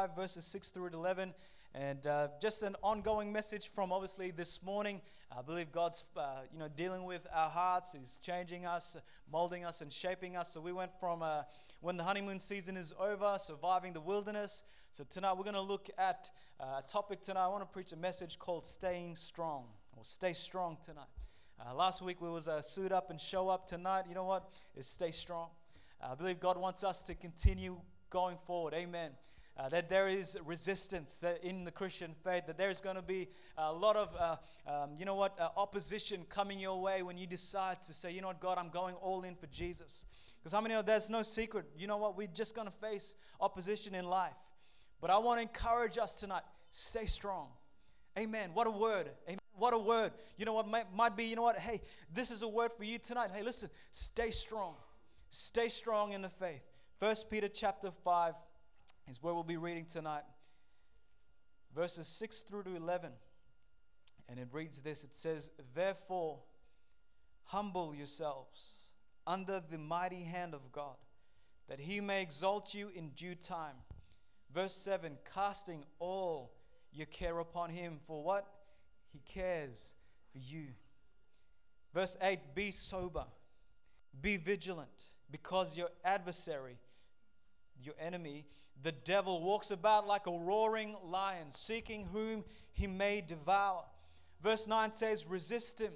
5, verses 6 through 11. And uh, just an ongoing message from obviously this morning. I believe God's uh, you know dealing with our hearts. He's changing us, molding us, and shaping us. So we went from uh, when the honeymoon season is over, surviving the wilderness. So tonight we're going to look at uh, a topic tonight. I want to preach a message called "Staying Strong" or "Stay Strong" tonight. Uh, last week we was uh, suit up and show up. Tonight, you know what? Is stay strong. I believe God wants us to continue going forward. Amen uh, that there is resistance in the Christian faith, that there's going to be a lot of, uh, um, you know what, uh, opposition coming your way when you decide to say, you know what, God, I'm going all in for Jesus. Because how many know there's no secret? You know what, we're just going to face opposition in life. But I want to encourage us tonight stay strong. Amen. What a word. Amen. What a word. You know what, might, might be, you know what, hey, this is a word for you tonight. Hey, listen, stay strong. Stay strong in the faith. First Peter chapter 5 is where we'll be reading tonight. Verses 6 through to 11. And it reads this it says, Therefore, humble yourselves under the mighty hand of God, that he may exalt you in due time. Verse 7 Casting all your care upon him, for what? He cares for you. Verse 8 Be sober, be vigilant, because your adversary, your enemy, the devil walks about like a roaring lion, seeking whom he may devour. Verse 9 says, Resist him,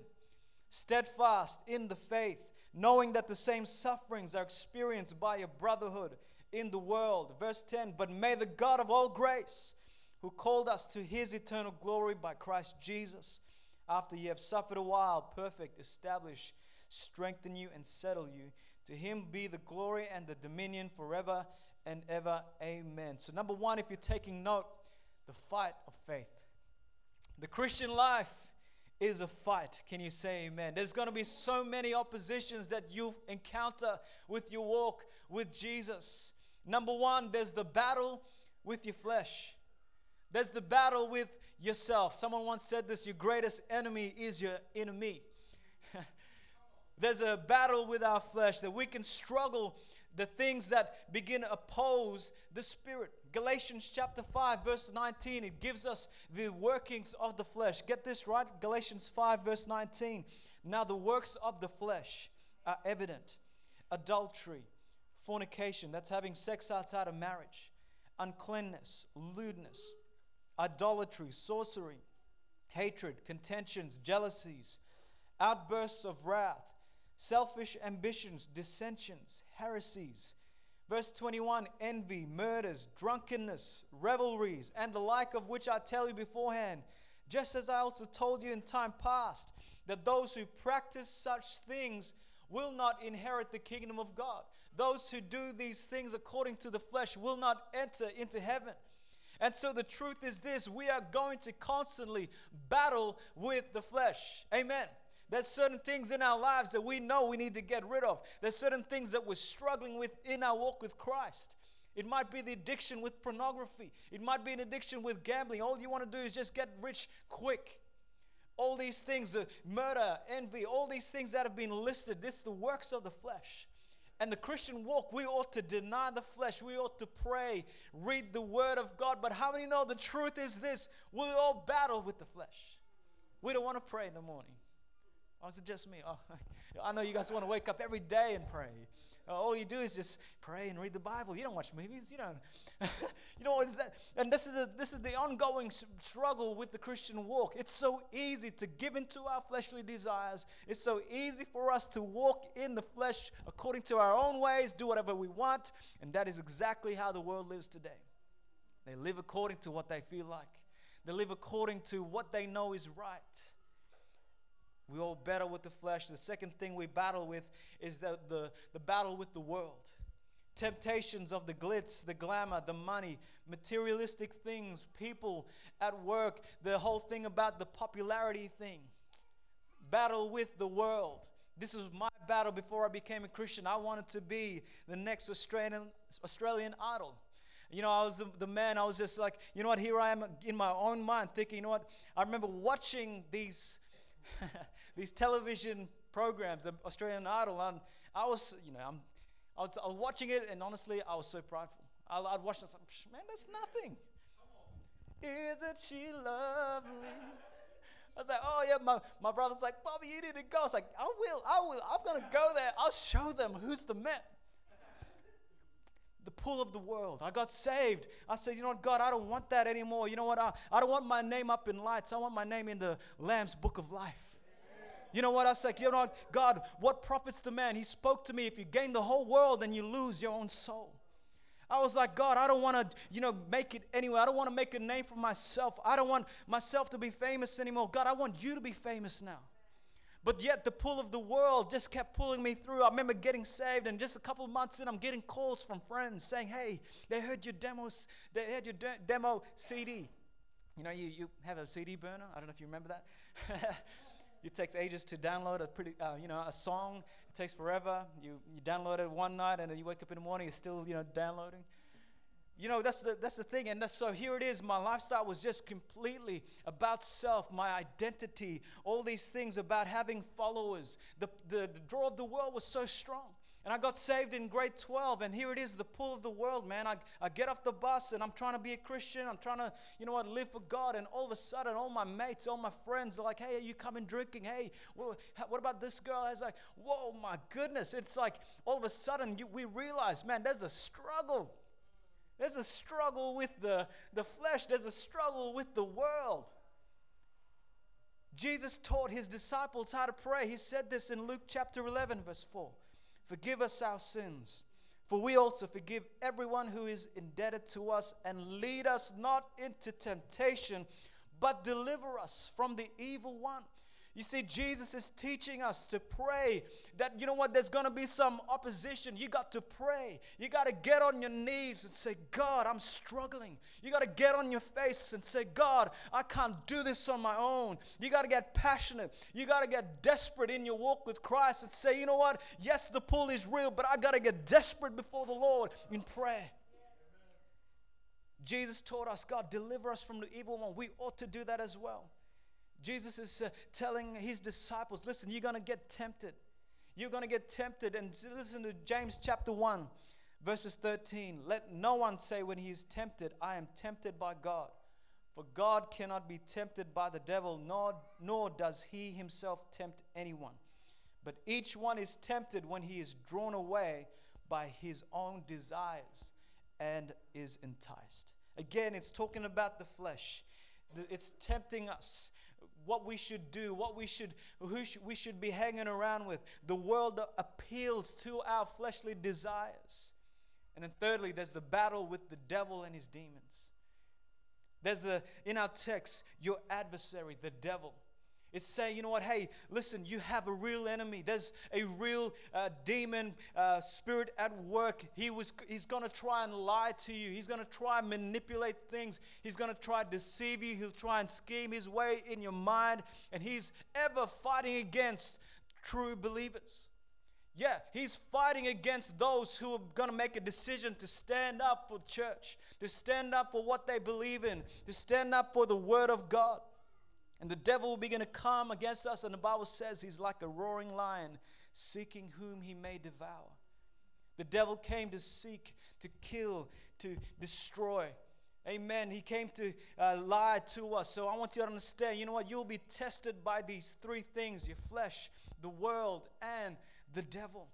steadfast in the faith, knowing that the same sufferings are experienced by your brotherhood in the world. Verse 10 But may the God of all grace, who called us to his eternal glory by Christ Jesus, after you have suffered a while, perfect, establish, strengthen you, and settle you. To him be the glory and the dominion forever and ever. Amen. So, number one, if you're taking note, the fight of faith. The Christian life is a fight. Can you say amen? There's going to be so many oppositions that you encounter with your walk with Jesus. Number one, there's the battle with your flesh. There's the battle with yourself. Someone once said this your greatest enemy is your enemy. there's a battle with our flesh that we can struggle the things that begin to oppose the spirit. Galatians chapter 5, verse 19, it gives us the workings of the flesh. Get this right? Galatians 5, verse 19. Now, the works of the flesh are evident adultery, fornication, that's having sex outside of marriage, uncleanness, lewdness, idolatry, sorcery, hatred, contentions, jealousies, outbursts of wrath selfish ambitions, dissensions, heresies. Verse 21 envy, murders, drunkenness, revelries, and the like of which I tell you beforehand, just as I also told you in time past, that those who practice such things will not inherit the kingdom of God. Those who do these things according to the flesh will not enter into heaven. And so the truth is this we are going to constantly battle with the flesh. Amen. There's certain things in our lives that we know we need to get rid of. There's certain things that we're struggling with in our walk with Christ. It might be the addiction with pornography. It might be an addiction with gambling. All you want to do is just get rich quick. All these things, uh, murder, envy, all these things that have been listed, this is the works of the flesh. And the Christian walk, we ought to deny the flesh. We ought to pray, read the word of God. But how many know the truth is this? We all battle with the flesh. We don't want to pray in the morning. Or is it just me? Oh, I know you guys want to wake up every day and pray. All you do is just pray and read the Bible. You don't watch movies. You don't. you know is that? And this is a, this is the ongoing struggle with the Christian walk. It's so easy to give into our fleshly desires. It's so easy for us to walk in the flesh according to our own ways, do whatever we want, and that is exactly how the world lives today. They live according to what they feel like. They live according to what they know is right. We all battle with the flesh. The second thing we battle with is the, the, the battle with the world. Temptations of the glitz, the glamour, the money, materialistic things, people at work, the whole thing about the popularity thing. Battle with the world. This is my battle before I became a Christian. I wanted to be the next Australian, Australian idol. You know, I was the, the man, I was just like, you know what, here I am in my own mind thinking, you know what, I remember watching these these television programs, Australian Idol, and I was, you know, I'm, I was, I was watching it, and honestly, I was so prideful. I'd, I'd watch this. Man, that's nothing. Isn't she lovely? I was like, oh yeah, my, my brother's like, Bobby, you need to go. I was like, I will, I will, I'm gonna go there. I'll show them who's the man. The pull of the world. I got saved. I said, you know what, God, I don't want that anymore. You know what? I, I don't want my name up in lights. I want my name in the Lamb's book of life. You know what? I said, you know what, God, what profits the man? He spoke to me. If you gain the whole world and you lose your own soul. I was like, God, I don't want to, you know, make it anyway. I don't want to make a name for myself. I don't want myself to be famous anymore. God, I want you to be famous now. But yet the pull of the world just kept pulling me through. I remember getting saved, and just a couple months in, I'm getting calls from friends saying, "Hey, they heard your demos. They heard your de- demo CD. You know, you you have a CD burner. I don't know if you remember that." it takes ages to download a pretty, uh, you know, a song. It takes forever. You you download it one night, and then you wake up in the morning, it's still, you know, downloading. You know, that's the that's the thing, and so here it is. My lifestyle was just completely about self, my identity, all these things about having followers. The the, the draw of the world was so strong. And I got saved in grade 12, and here it is, the pull of the world, man. I, I get off the bus and I'm trying to be a Christian. I'm trying to, you know what, live for God. And all of a sudden, all my mates, all my friends are like, hey, are you coming drinking? Hey, what, what about this girl? I was like, whoa, my goodness. It's like all of a sudden you, we realize, man, there's a struggle. There's a struggle with the, the flesh, there's a struggle with the world. Jesus taught his disciples how to pray. He said this in Luke chapter 11, verse 4. Forgive us our sins, for we also forgive everyone who is indebted to us, and lead us not into temptation, but deliver us from the evil one. You see, Jesus is teaching us to pray that, you know what, there's going to be some opposition. You got to pray. You got to get on your knees and say, God, I'm struggling. You got to get on your face and say, God, I can't do this on my own. You got to get passionate. You got to get desperate in your walk with Christ and say, you know what, yes, the pull is real, but I got to get desperate before the Lord in prayer. Jesus taught us, God, deliver us from the evil one. We ought to do that as well. Jesus is uh, telling his disciples, listen, you're going to get tempted. You're going to get tempted. And listen to James chapter 1, verses 13. Let no one say when he is tempted, I am tempted by God. For God cannot be tempted by the devil, nor, nor does he himself tempt anyone. But each one is tempted when he is drawn away by his own desires and is enticed. Again, it's talking about the flesh. It's tempting us what we should do, what we should, who should, we should be hanging around with. The world appeals to our fleshly desires. And then thirdly, there's the battle with the devil and his demons. There's the in our text, your adversary, the devil. It's saying, you know what, hey, listen, you have a real enemy. There's a real uh, demon uh, spirit at work. He was, he's going to try and lie to you. He's going to try and manipulate things. He's going to try and deceive you. He'll try and scheme his way in your mind. And he's ever fighting against true believers. Yeah, he's fighting against those who are going to make a decision to stand up for church, to stand up for what they believe in, to stand up for the word of God. And the devil will begin to come against us. And the Bible says he's like a roaring lion seeking whom he may devour. The devil came to seek, to kill, to destroy. Amen. He came to uh, lie to us. So I want you to understand you know what? You'll be tested by these three things your flesh, the world, and the devil.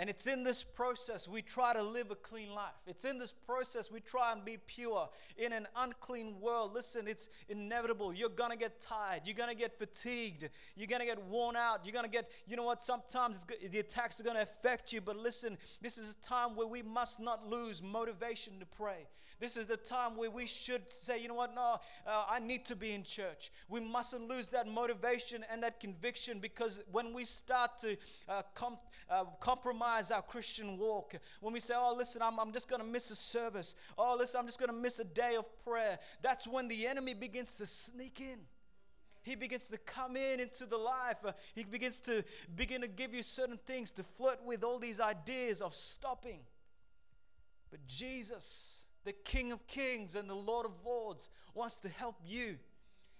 And it's in this process we try to live a clean life. It's in this process we try and be pure in an unclean world. Listen, it's inevitable. You're going to get tired. You're going to get fatigued. You're going to get worn out. You're going to get, you know what, sometimes the attacks are going to affect you. But listen, this is a time where we must not lose motivation to pray. This is the time where we should say, you know what, no, uh, I need to be in church. We mustn't lose that motivation and that conviction because when we start to uh, com- uh, compromise our Christian walk, when we say, oh, listen, I'm, I'm just going to miss a service, oh, listen, I'm just going to miss a day of prayer, that's when the enemy begins to sneak in he begins to come in into the life. Uh, he begins to begin to give you certain things to flirt with all these ideas of stopping. But Jesus the King of Kings and the Lord of Lords, wants to help you.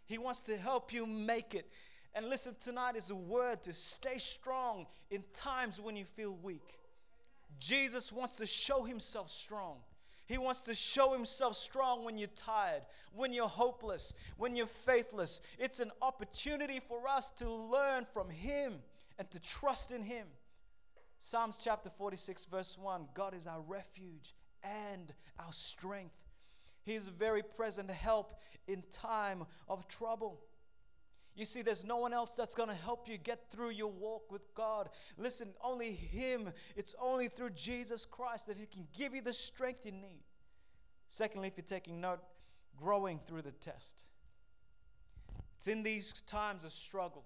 He wants to help you make it. And listen, tonight is a word to stay strong in times when you feel weak. Jesus wants to show himself strong. He wants to show himself strong when you're tired, when you're hopeless, when you're faithless. It's an opportunity for us to learn from him and to trust in him. Psalms chapter 46, verse 1 God is our refuge and our strength. He is a very present help in time of trouble. You see, there's no one else that's going to help you get through your walk with God. Listen, only Him, it's only through Jesus Christ that He can give you the strength you need. Secondly, if you're taking note, growing through the test. It's in these times of struggle,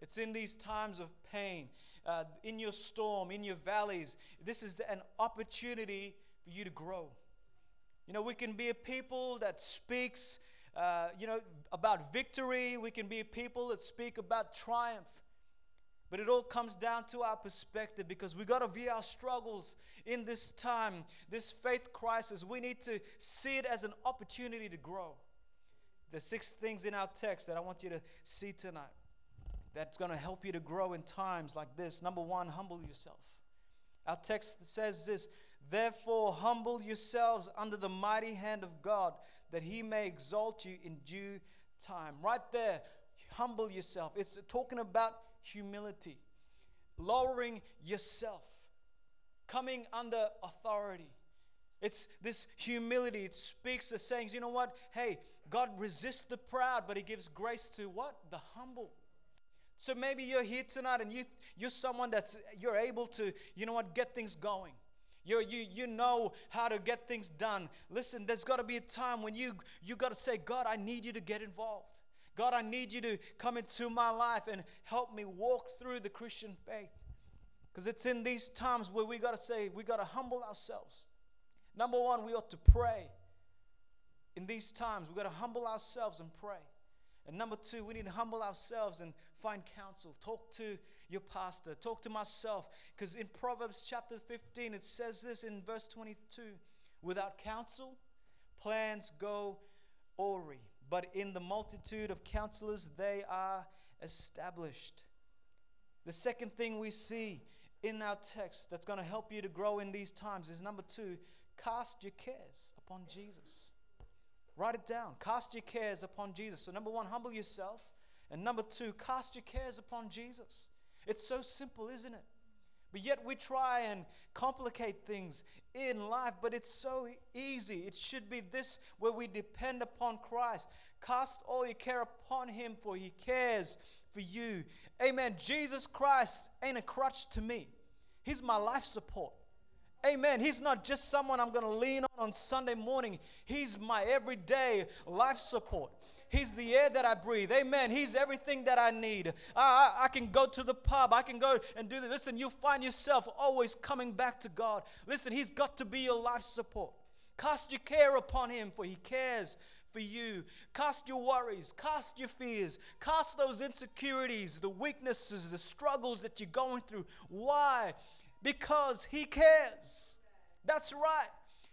it's in these times of pain, uh, in your storm, in your valleys. This is an opportunity for you to grow. You know, we can be a people that speaks uh, you know, about victory. We can be people that speak about triumph. But it all comes down to our perspective because we got to view our struggles in this time, this faith crisis. We need to see it as an opportunity to grow. There's six things in our text that I want you to see tonight that's going to help you to grow in times like this. Number one, humble yourself. Our text says this Therefore, humble yourselves under the mighty hand of God that he may exalt you in due time. Right there, humble yourself. It's talking about humility, lowering yourself, coming under authority. It's this humility. It speaks the sayings, you know what? Hey, God resists the proud, but he gives grace to what? The humble. So maybe you're here tonight and you you're someone that's you're able to, you know what, get things going. You, you, you know how to get things done. Listen, there's got to be a time when you you got to say, God, I need you to get involved. God, I need you to come into my life and help me walk through the Christian faith. Because it's in these times where we got to say, we got to humble ourselves. Number one, we ought to pray. In these times, we got to humble ourselves and pray. And number two, we need to humble ourselves and find counsel. Talk to your pastor, talk to myself. Because in Proverbs chapter 15, it says this in verse 22 Without counsel, plans go awry, but in the multitude of counselors, they are established. The second thing we see in our text that's going to help you to grow in these times is number two, cast your cares upon Jesus. Write it down. Cast your cares upon Jesus. So, number one, humble yourself. And number two, cast your cares upon Jesus. It's so simple, isn't it? But yet we try and complicate things in life, but it's so easy. It should be this where we depend upon Christ. Cast all your care upon Him, for He cares for you. Amen. Jesus Christ ain't a crutch to me, He's my life support. Amen. He's not just someone I'm going to lean on on Sunday morning. He's my everyday life support. He's the air that I breathe. Amen. He's everything that I need. I, I, I, can go to the pub. I can go and do this. Listen, you'll find yourself always coming back to God. Listen, He's got to be your life support. Cast your care upon Him, for He cares for you. Cast your worries, cast your fears, cast those insecurities, the weaknesses, the struggles that you're going through. Why? Because He cares. That's right.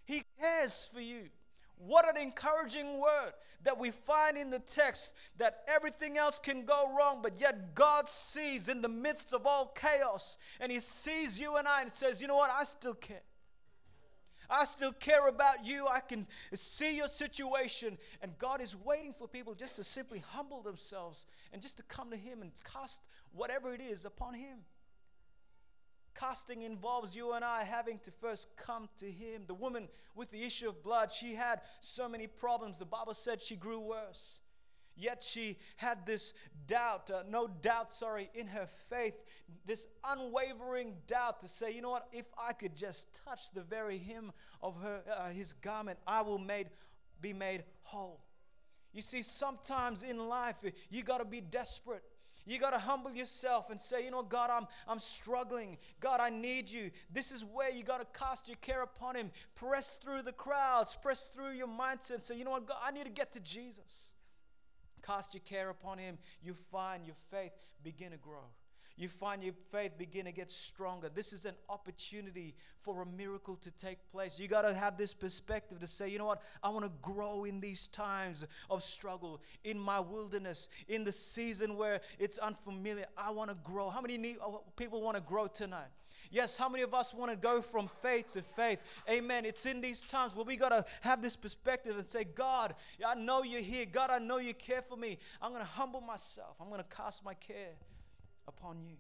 He cares for you. What an encouraging word that we find in the text that everything else can go wrong, but yet God sees in the midst of all chaos and He sees you and I and says, You know what? I still care. I still care about you. I can see your situation. And God is waiting for people just to simply humble themselves and just to come to Him and cast whatever it is upon Him. Casting involves you and I having to first come to Him. The woman with the issue of blood, she had so many problems. The Bible said she grew worse. Yet she had this doubt, uh, no doubt, sorry, in her faith, this unwavering doubt to say, you know what, if I could just touch the very hem of her, uh, his garment, I will made, be made whole. You see, sometimes in life, you got to be desperate. You got to humble yourself and say, you know, God, I'm, I'm struggling. God, I need you. This is where you got to cast your care upon Him. Press through the crowds, press through your mindset. Say, you know what, God, I need to get to Jesus. Cast your care upon Him. You find your faith begin to grow you find your faith begin to get stronger. This is an opportunity for a miracle to take place. You got to have this perspective to say, you know what? I want to grow in these times of struggle, in my wilderness, in the season where it's unfamiliar. I want to grow. How many need, oh, people want to grow tonight? Yes, how many of us want to go from faith to faith? Amen. It's in these times where we got to have this perspective and say, God, I know you're here. God, I know you care for me. I'm going to humble myself. I'm going to cast my care upon you.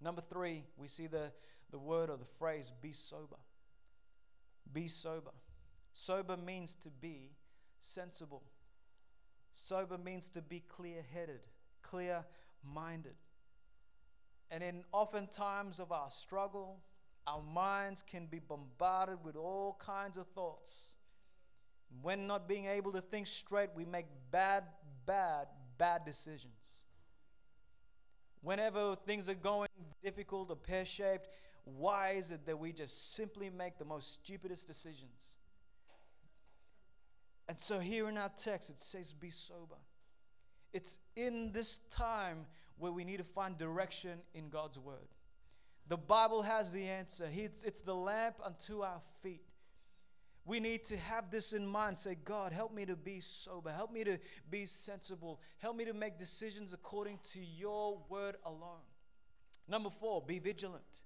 Number three, we see the, the word or the phrase, be sober. Be sober. Sober means to be sensible. Sober means to be clear headed, clear minded. And in often times of our struggle, our minds can be bombarded with all kinds of thoughts. When not being able to think straight, we make bad, bad, bad decisions. Whenever things are going difficult or pear shaped, why is it that we just simply make the most stupidest decisions? And so, here in our text, it says, Be sober. It's in this time where we need to find direction in God's word. The Bible has the answer, it's, it's the lamp unto our feet. We need to have this in mind. Say, God, help me to be sober. Help me to be sensible. Help me to make decisions according to your word alone. Number four, be vigilant.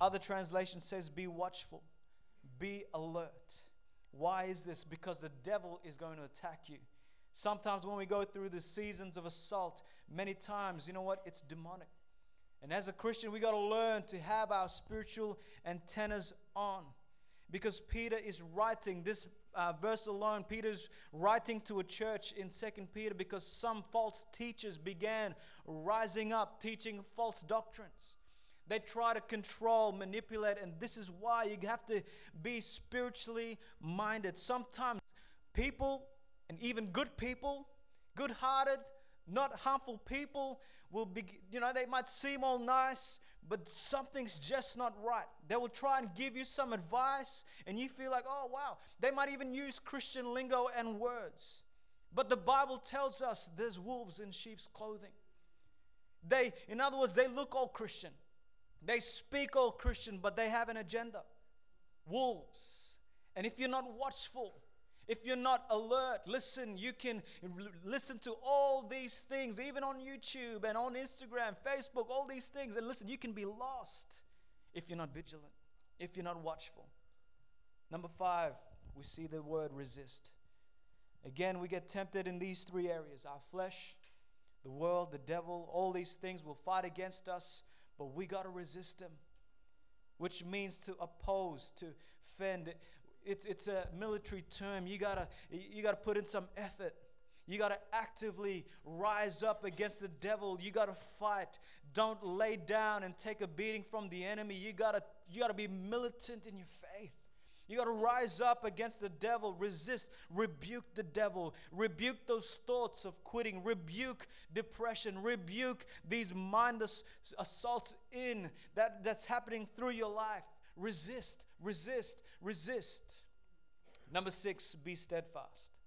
Other translation says, be watchful, be alert. Why is this? Because the devil is going to attack you. Sometimes when we go through the seasons of assault, many times, you know what? It's demonic. And as a Christian, we got to learn to have our spiritual antennas on. Because Peter is writing this uh, verse alone, Peter's writing to a church in Second Peter because some false teachers began rising up teaching false doctrines. They try to control, manipulate, and this is why you have to be spiritually minded. Sometimes people, and even good people, good hearted, not harmful people, will be, you know, they might seem all nice, but something's just not right. They will try and give you some advice, and you feel like, oh, wow. They might even use Christian lingo and words. But the Bible tells us there's wolves in sheep's clothing. They, in other words, they look all Christian. They speak all Christian, but they have an agenda. Wolves. And if you're not watchful, if you're not alert, listen, you can listen to all these things, even on YouTube and on Instagram, Facebook, all these things. And listen, you can be lost if you're not vigilant, if you're not watchful. Number five, we see the word resist. Again, we get tempted in these three areas our flesh, the world, the devil, all these things will fight against us but we got to resist them, which means to oppose, to fend. It's, it's a military term. You got to you got to put in some effort. You got to actively rise up against the devil. You got to fight. Don't lay down and take a beating from the enemy. You got to you got to be militant in your faith. You got to rise up against the devil, resist, rebuke the devil, rebuke those thoughts of quitting, rebuke depression, rebuke these mindless assaults in that, that's happening through your life. Resist, resist, resist. Number six, be steadfast.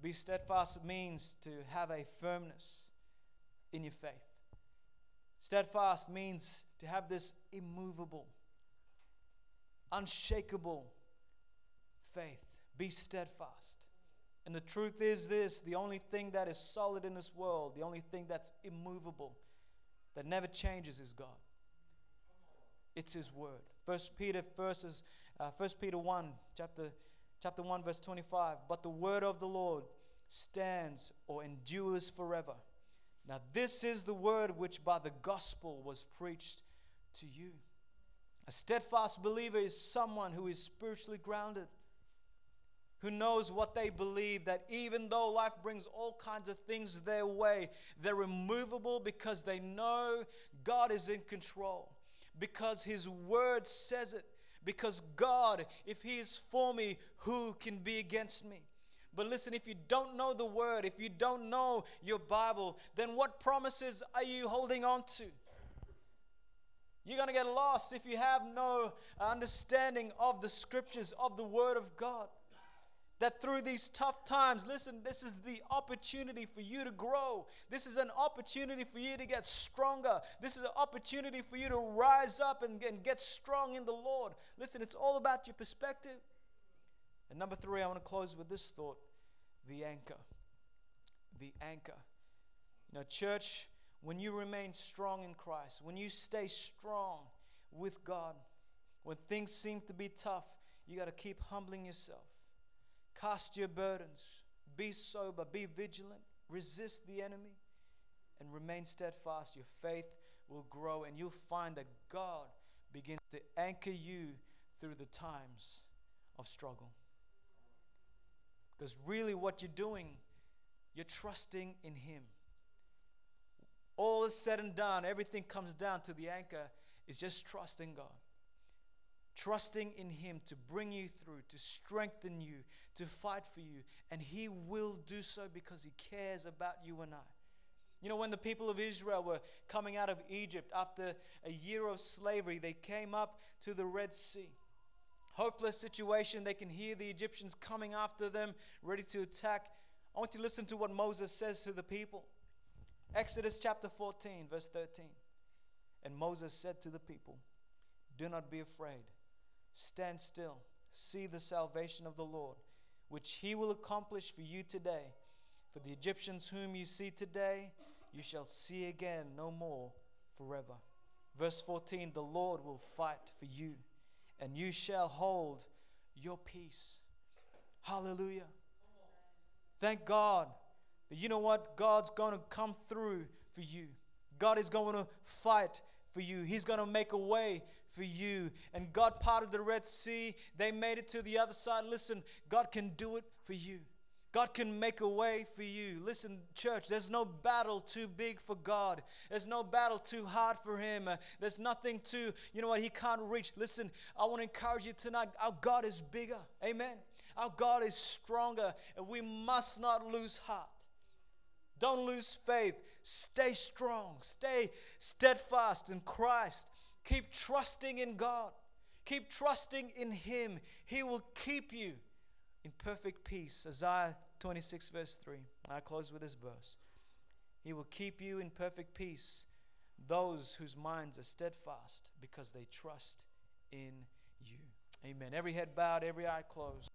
Be steadfast means to have a firmness in your faith. Steadfast means to have this immovable unshakable faith. Be steadfast. And the truth is this the only thing that is solid in this world, the only thing that's immovable, that never changes is God. It's His Word. First Peter verses, uh, First Peter 1, chapter, chapter 1, verse 25. But the word of the Lord stands or endures forever. Now, this is the word which by the gospel was preached to you. A steadfast believer is someone who is spiritually grounded, who knows what they believe, that even though life brings all kinds of things their way, they're immovable because they know God is in control, because His word says it, because God, if He is for me, who can be against me? But listen, if you don't know the word, if you don't know your Bible, then what promises are you holding on to? You're going to get lost if you have no understanding of the scriptures, of the Word of God. That through these tough times, listen, this is the opportunity for you to grow. This is an opportunity for you to get stronger. This is an opportunity for you to rise up and, and get strong in the Lord. Listen, it's all about your perspective. And number three, I want to close with this thought the anchor. The anchor. You know, church, when you remain strong in Christ, when you stay strong with God, when things seem to be tough, you got to keep humbling yourself. Cast your burdens. Be sober. Be vigilant. Resist the enemy and remain steadfast. Your faith will grow, and you'll find that God begins to anchor you through the times of struggle. Because really, what you're doing, you're trusting in Him. All is said and done, everything comes down to the anchor is just trusting God. Trusting in Him to bring you through, to strengthen you, to fight for you. And He will do so because He cares about you and I. You know, when the people of Israel were coming out of Egypt after a year of slavery, they came up to the Red Sea. Hopeless situation. They can hear the Egyptians coming after them, ready to attack. I want you to listen to what Moses says to the people. Exodus chapter 14, verse 13. And Moses said to the people, Do not be afraid. Stand still. See the salvation of the Lord, which he will accomplish for you today. For the Egyptians whom you see today, you shall see again no more forever. Verse 14 The Lord will fight for you, and you shall hold your peace. Hallelujah. Thank God that you know what? God's going to come through for you. God is going to fight for you. He's going to make a way for you. And God parted the Red Sea. They made it to the other side. Listen, God can do it for you. God can make a way for you. Listen, church, there's no battle too big for God. There's no battle too hard for Him. There's nothing too, you know what, He can't reach. Listen, I want to encourage you tonight. Our God is bigger. Amen. Our God is stronger, and we must not lose heart. Don't lose faith. Stay strong. Stay steadfast in Christ. Keep trusting in God. Keep trusting in Him. He will keep you in perfect peace. Isaiah 26, verse 3. I close with this verse. He will keep you in perfect peace, those whose minds are steadfast because they trust in you. Amen. Every head bowed, every eye closed.